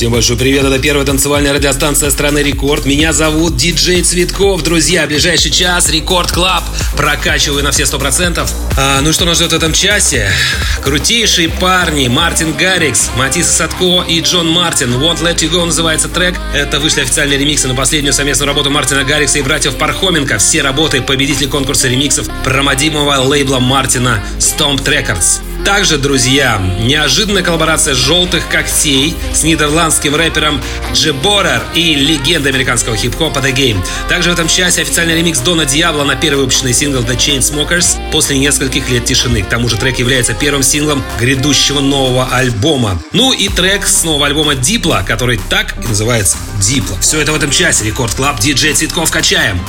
Всем большой привет, это первая танцевальная радиостанция страны Рекорд. Меня зовут Диджей Цветков. Друзья, ближайший час Рекорд Клаб. Прокачиваю на все сто процентов. А, ну что нас ждет в этом часе? Крутейшие парни Мартин Гаррикс, Матисса Садко и Джон Мартин. Won't Let You Go называется трек. Это вышли официальные ремиксы на последнюю совместную работу Мартина Гаррикса и братьев Пархоменко. Все работы победители конкурса ремиксов промодимого лейбла Мартина Stomp Records. Также, друзья, неожиданная коллаборация «Желтых когтей» с нидерландским рэпером Джеборер и легендой американского хип-хопа The Game. Также в этом часе официальный ремикс Дона Диабло на первый выпущенный сингл The Chainsmokers после нескольких лет тишины. К тому же трек является первым синглом грядущего нового альбома. Ну и трек с нового альбома Дипла, который так и называется Дипла. Все это в этом часе. Рекорд Клаб, диджей Цветков качаем.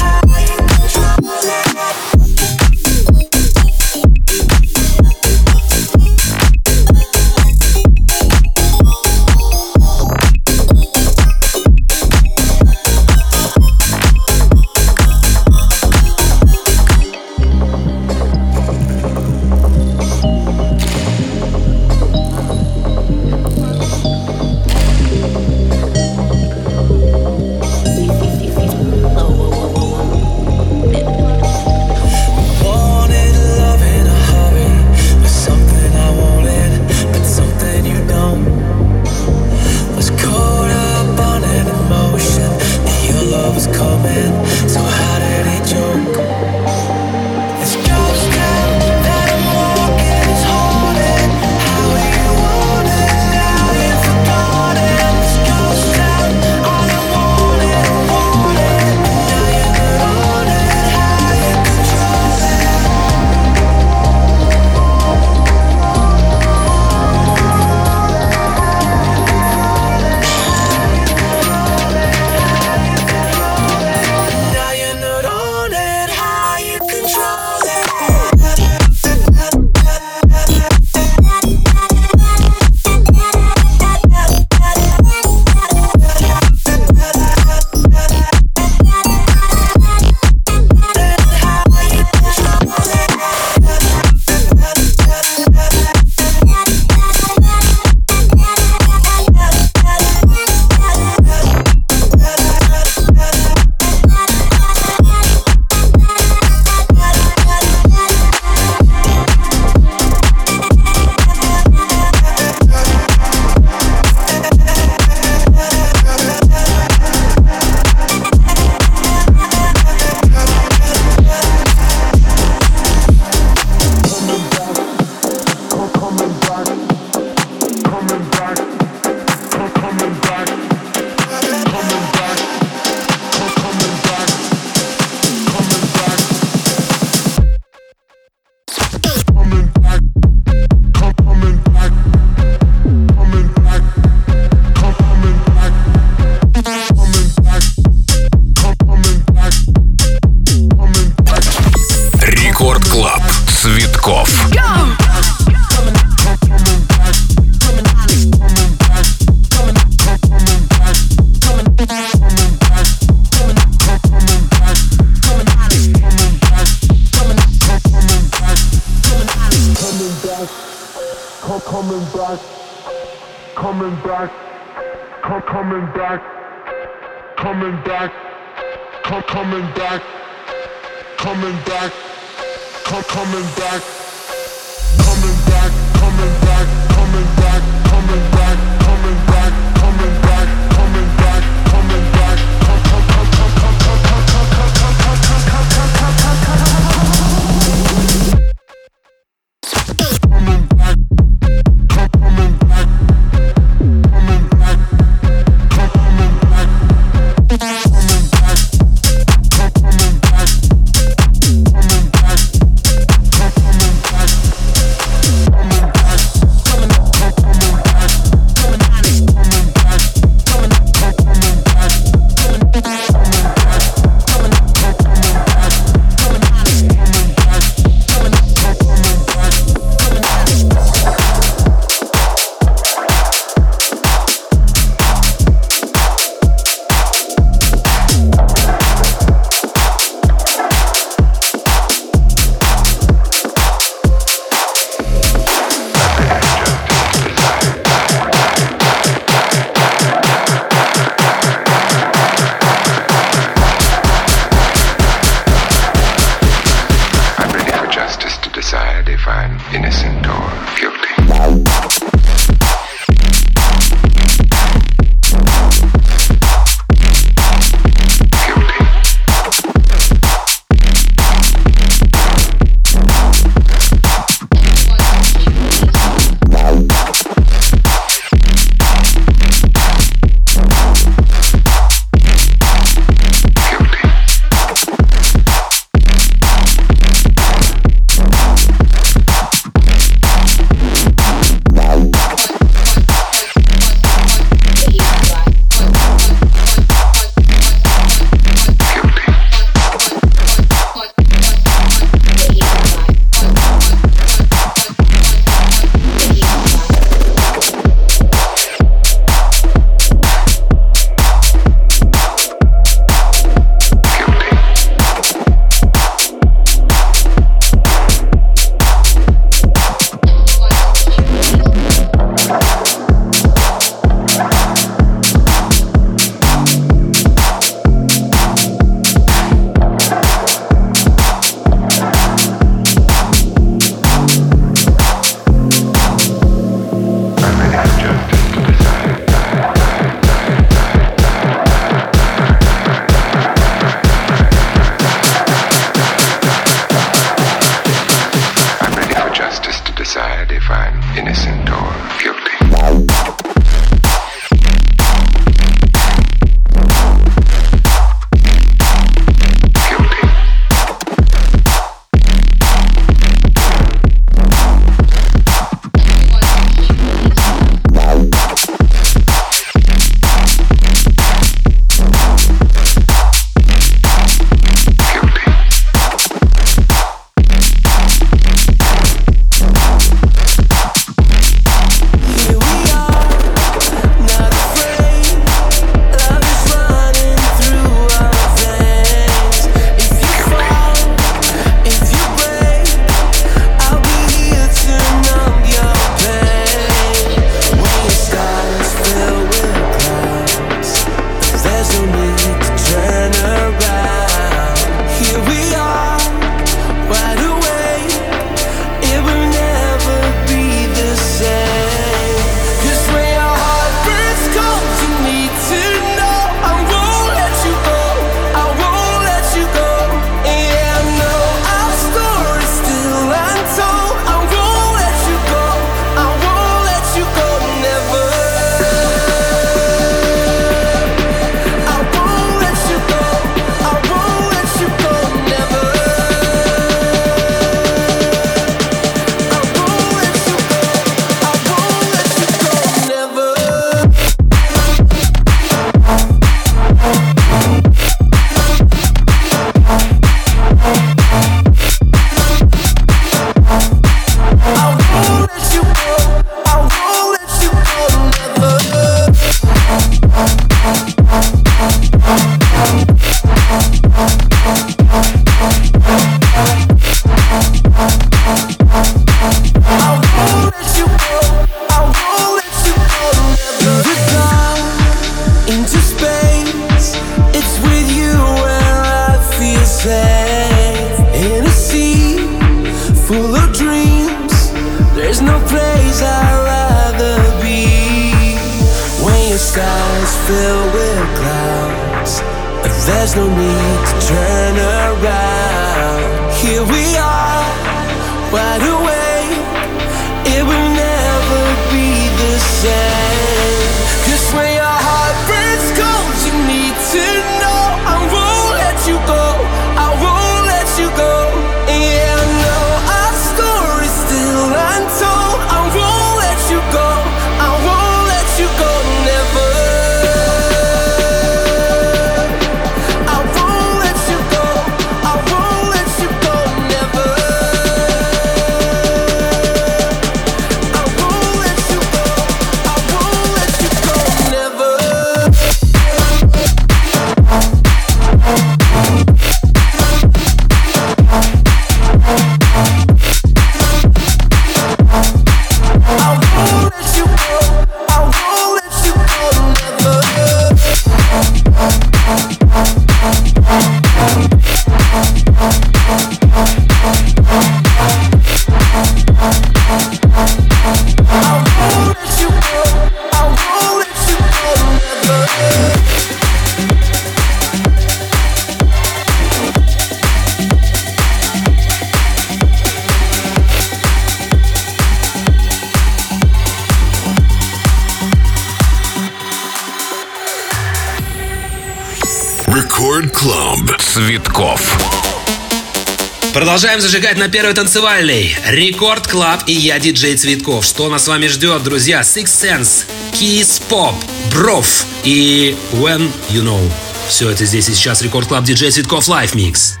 Продолжаем зажигать на первой танцевальной. Рекорд Клаб и я, диджей Цветков. Что нас с вами ждет, друзья? Six Sense, Kiss Pop, Brof и When You Know. Все это здесь и сейчас Рекорд Клаб Диджей Цветков Live Mix.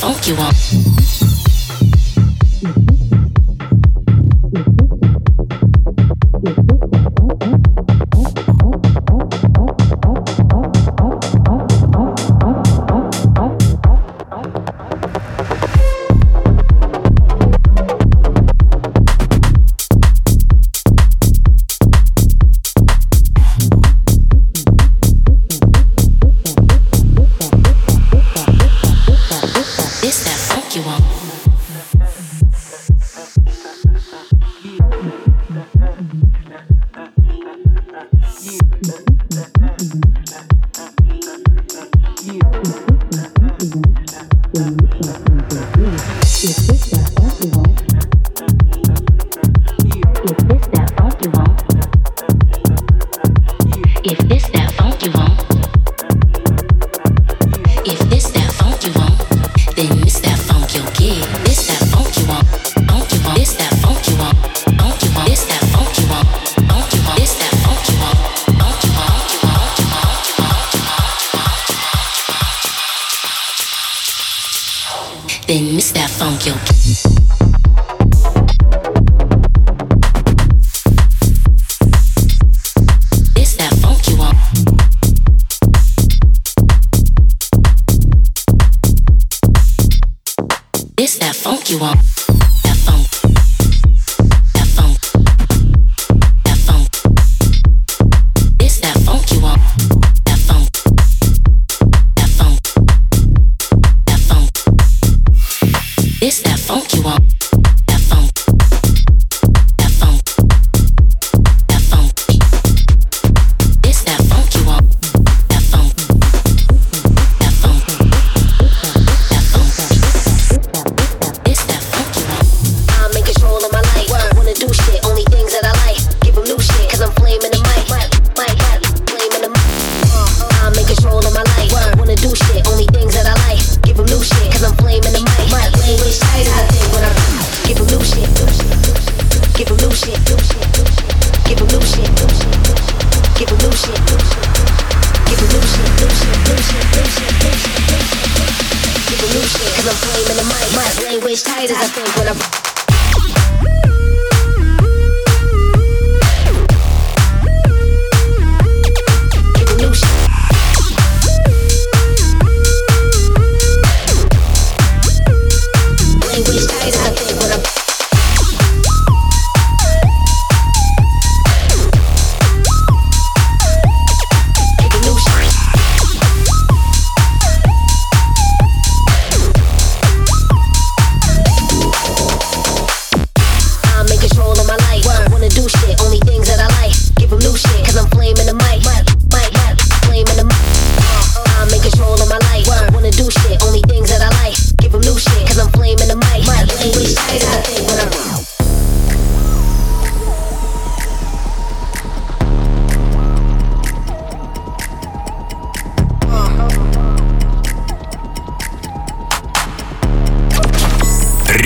This that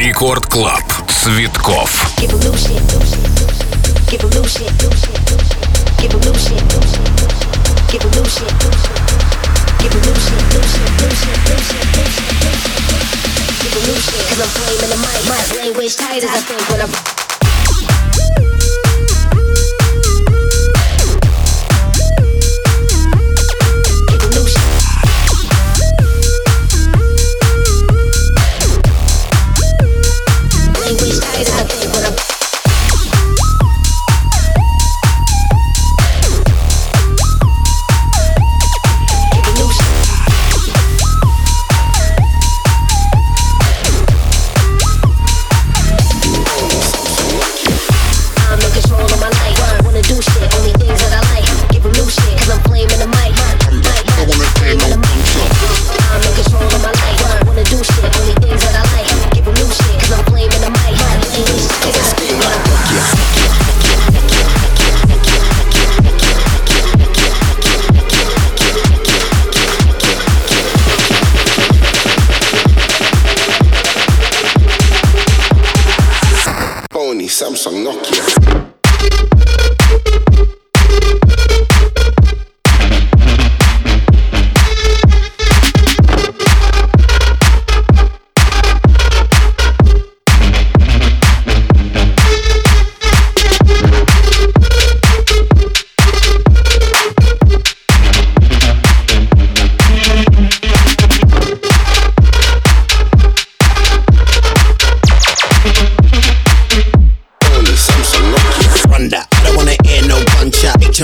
Рекорд Клаб Цветков. Cause I'm flaming the mic, my language tight as I think when I'm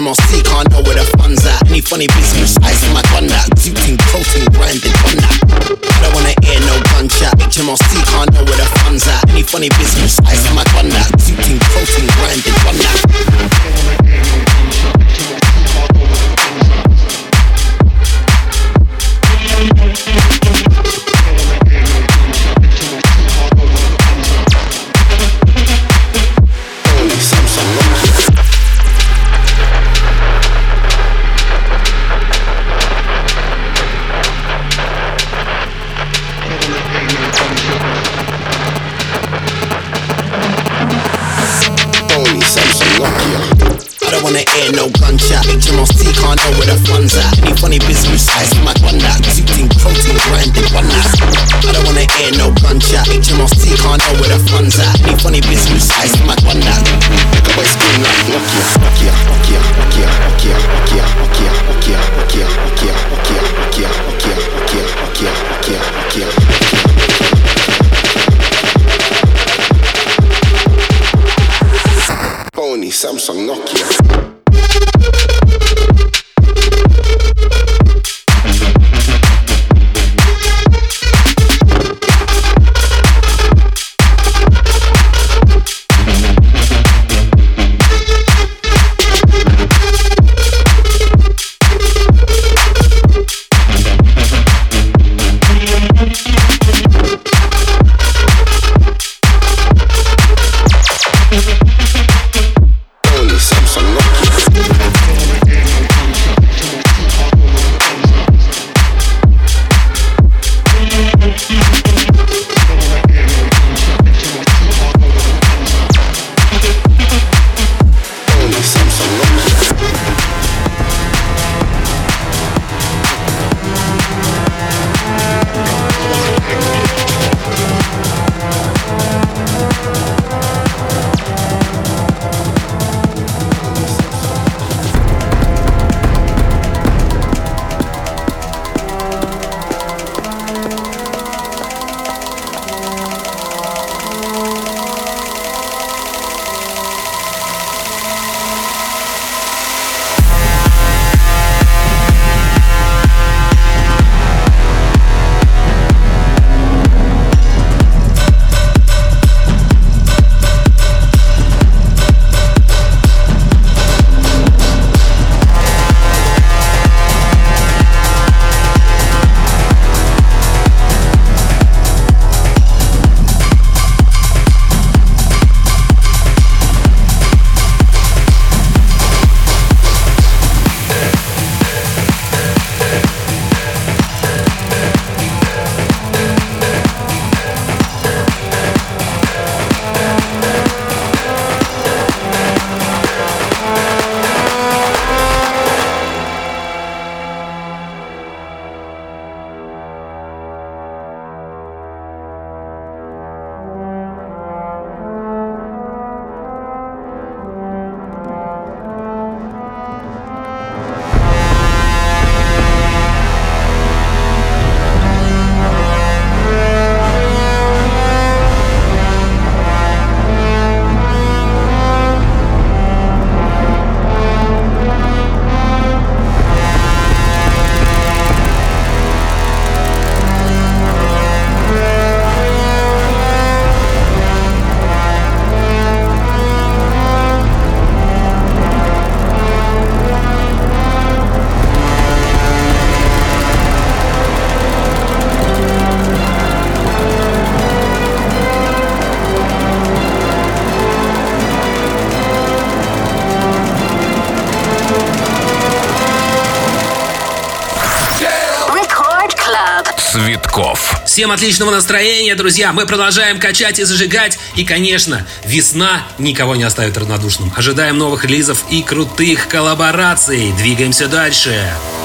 no see, can't know where the funds at. Any funny business, Eyes see my conduct. Duting, protein, grinding, fun that. I don't wanna hear no gunshot. HMRC can't know where the funds at. Any funny business, Eyes see my conduct. Duting, protein, grinding, on that. I don't wanna hear no gunshot. HMRC can't know where the funds at. wanna hear no gunshot. HMRC can't know where the funds at. Any funny business, I smack one that. Cause you protein grinding one that. I don't wanna hear no gunshot. HMRC can't know where the funds at. Any funny business, I smack one that. Look at my screen like Nokia, Nokia, Nokia, Nokia, Nokia, Nokia, Nokia, Nokia, Nokia, Nokia, Nokia, Nokia, Nokia, Nokia, Nokia, Nokia, Nokia, Nokia. Sony, Samsung, Nokia. you. Всем отличного настроения, друзья. Мы продолжаем качать и зажигать. И, конечно, весна никого не оставит равнодушным. Ожидаем новых релизов и крутых коллабораций. Двигаемся дальше. before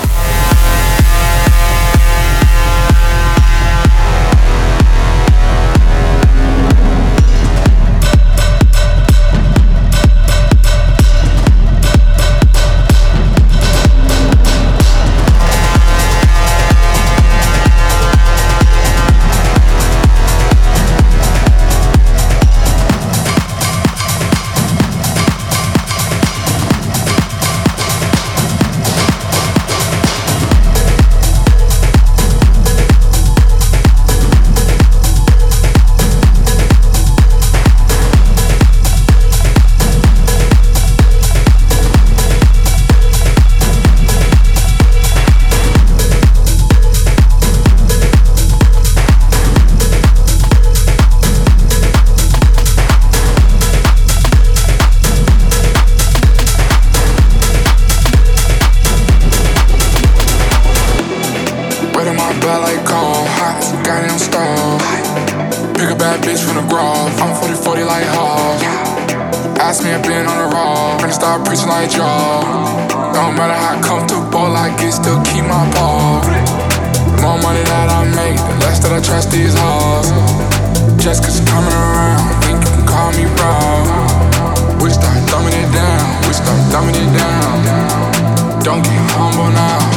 My blood like cold, hot as a goddamn stove. Pick a bad bitch from the grove. I'm 40 40 like Hov. Ask me, I've been on the road. Finna start preaching like y'all. No matter how comfortable I get, still keep my ball. More money that I make, the less that I trust these hoes. Just cause you're coming around, think you can call me bro. We start dumbing it down, we start dumbing it down. Don't get humble now.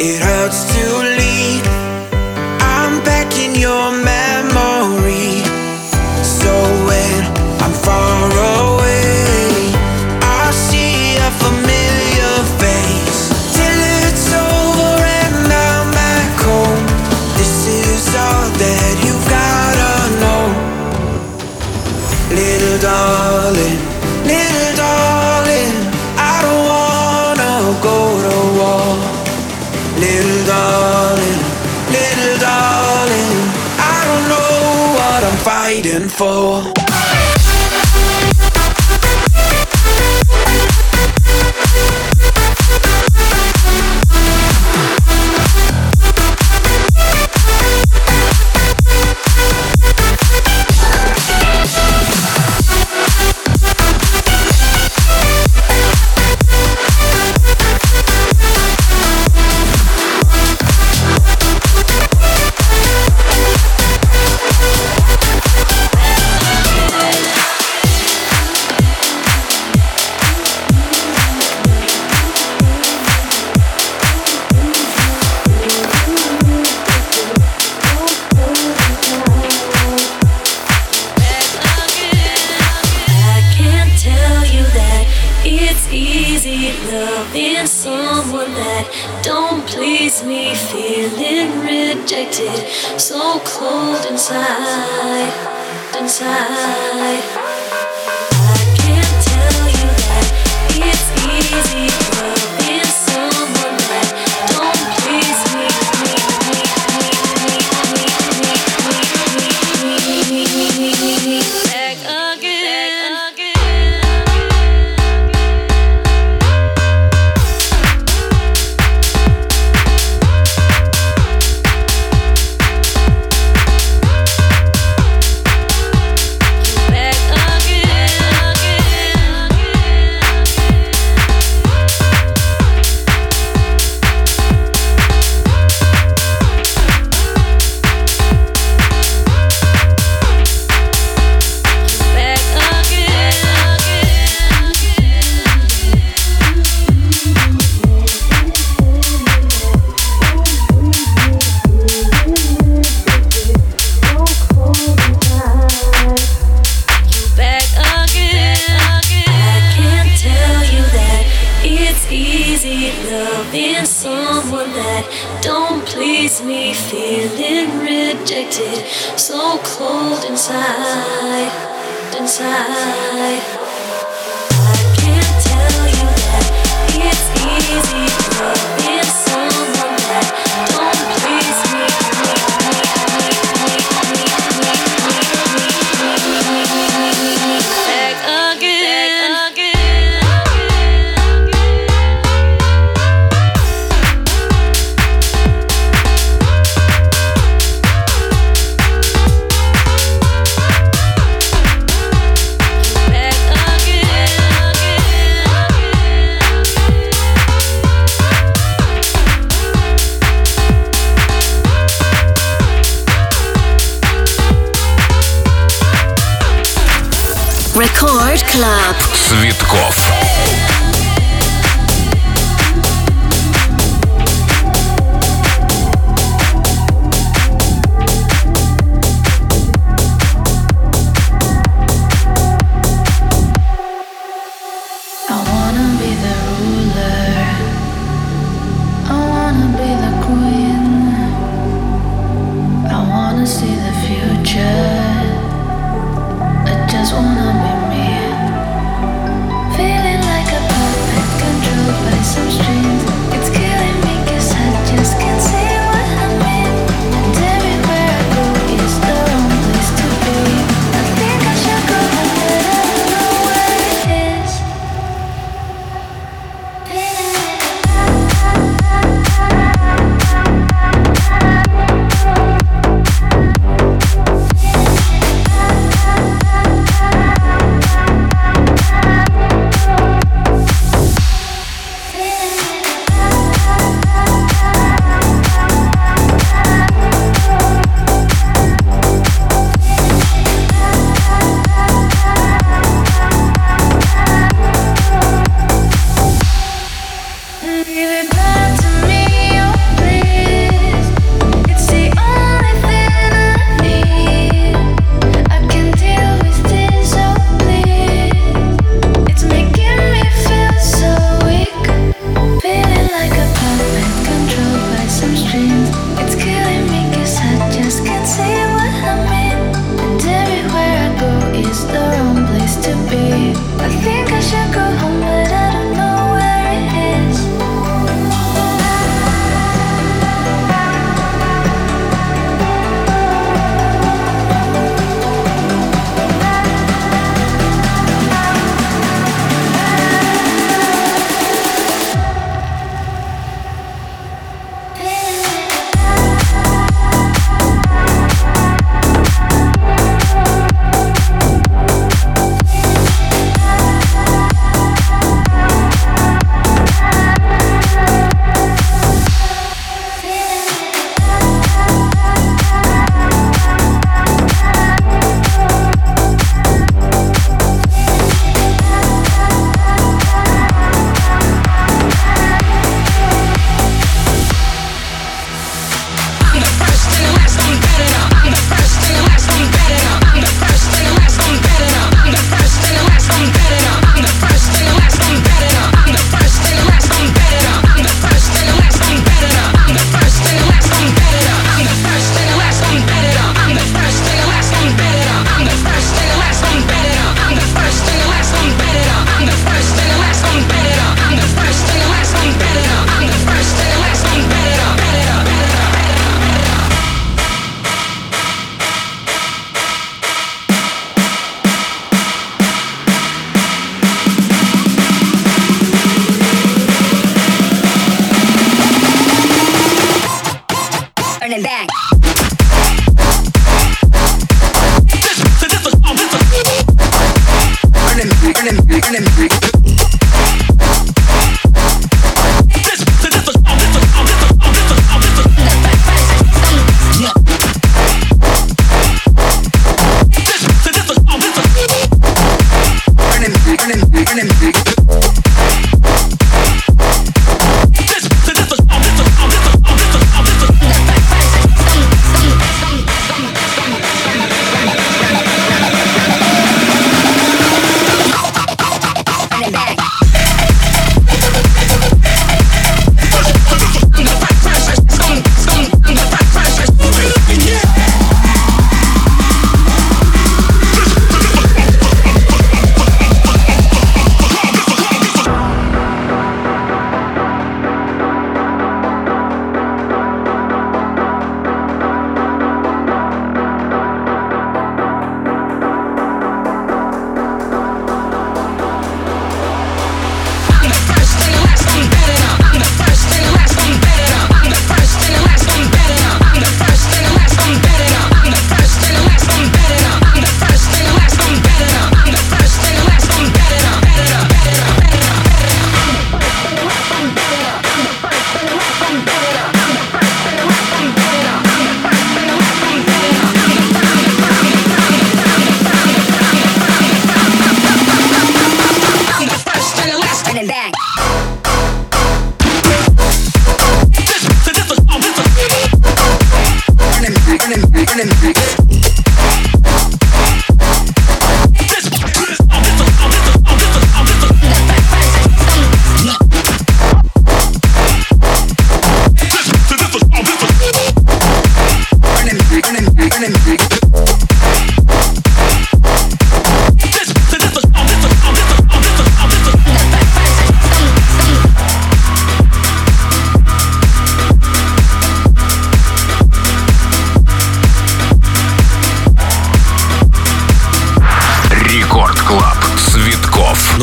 It hurts fool. Витков.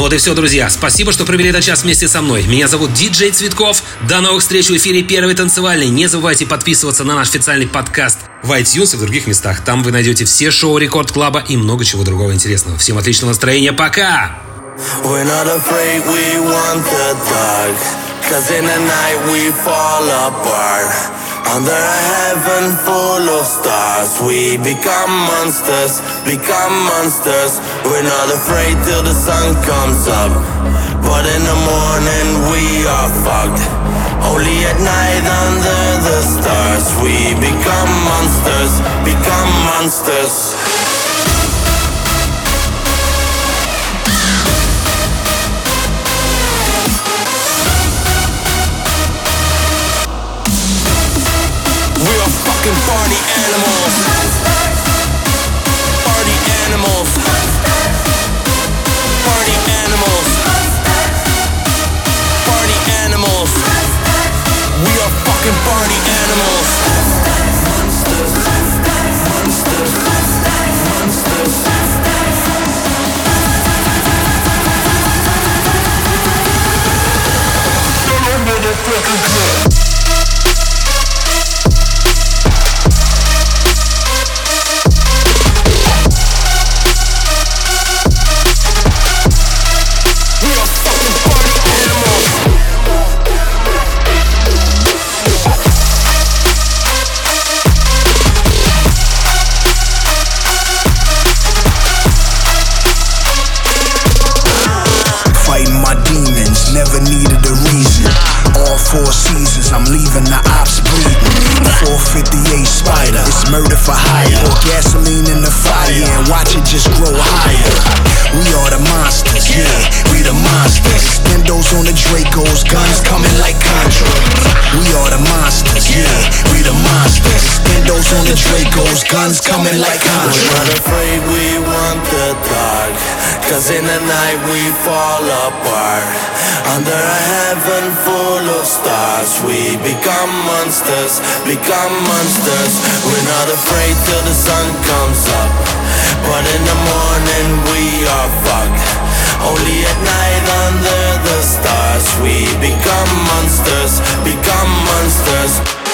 Вот и все, друзья. Спасибо, что провели этот час вместе со мной. Меня зовут Диджей Цветков. До новых встреч в эфире Первой танцевальной. Не забывайте подписываться на наш официальный подкаст в iTunes и в других местах. Там вы найдете все шоу Рекорд Клаба и много чего другого интересного. Всем отличного настроения. Пока! We're not. Under a heaven full of stars, we become monsters, become monsters. We're not afraid till the sun comes up. But in the morning we are fucked. Only at night under the stars, we become monsters, become monsters. Fucking party animals. Party animals. Party animals. Party animals. We are fucking party animals. Monsters. Monsters. Monsters. We murder for hire. Pour gasoline in the fire and watch it just grow higher. We are the monsters, yeah, we the monsters. Windows on the Dracos, guns coming like Contra. We are the monsters, yeah, we the monsters. Windows on the Dracos, guns coming like We're not afraid, we want the dark. Cause in the night we fall apart. Under a heaven full of stars, we become monsters, become monsters. We're not afraid till the sun comes up. But in the morning we are fucked. Only at night under the stars, we become monsters, become monsters.